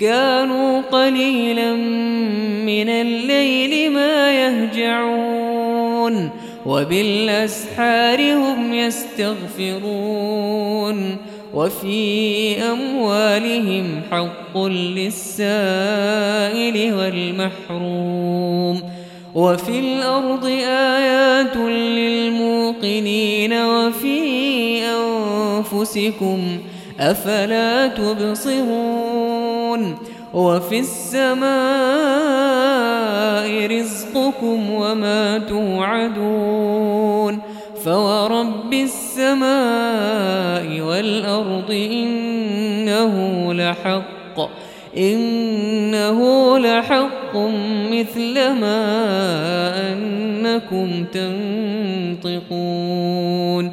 كانوا قليلا من الليل ما يهجعون وبالأسحار هم يستغفرون وفي أموالهم حق للسائل والمحروم وفي الأرض آيات للموقنين وفي أنفسكم أفلا تبصرون وفي السماء رزقكم وما توعدون فورب السماء والأرض إنه لحق إنه لحق مثل ما أنكم تنطقون.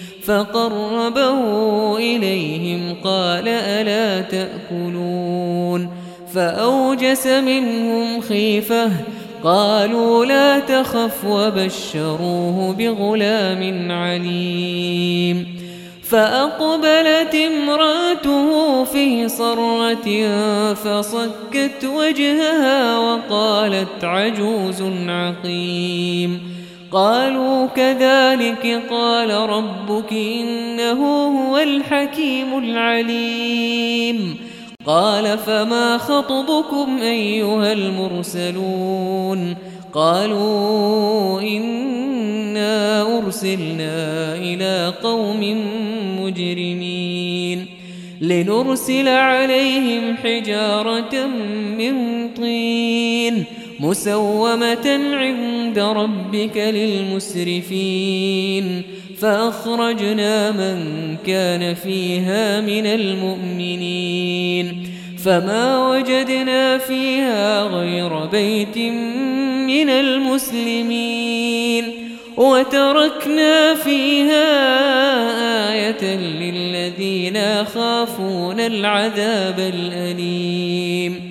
فقربه إليهم قال ألا تأكلون فأوجس منهم خيفة قالوا لا تخف وبشروه بغلام عليم فأقبلت امرأته في صرة فصكت وجهها وقالت عجوز عقيم قالوا كذلك قال ربك إنه هو الحكيم العليم. قال فما خطبكم أيها المرسلون؟ قالوا إنا أرسلنا إلى قوم مجرمين. لنرسل عليهم حجارة من طين. مسومة عند ربك للمسرفين. فأخرجنا من كان فيها من المؤمنين. فما وجدنا فيها غير بيت من المسلمين. وتركنا فيها آية للذين يخافون العذاب الأليم.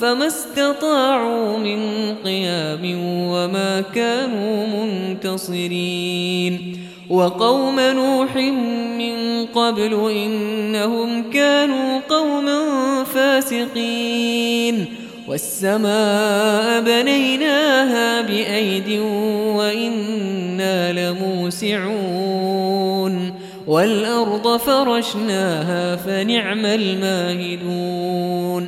فما استطاعوا من قيام وما كانوا منتصرين. وقوم نوح من قبل إنهم كانوا قوما فاسقين. والسماء بنيناها بأيد وإنا لموسعون. والأرض فرشناها فنعم الماهدون.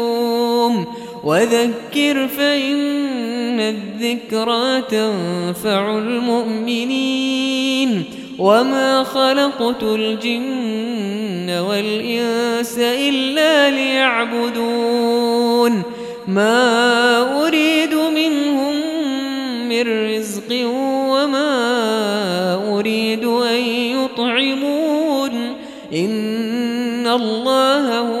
وذكر فإن الذكرى تنفع المؤمنين. وما خلقت الجن والإنس إلا ليعبدون. ما أريد منهم من رزق وما أريد أن يطعمون. إن الله هو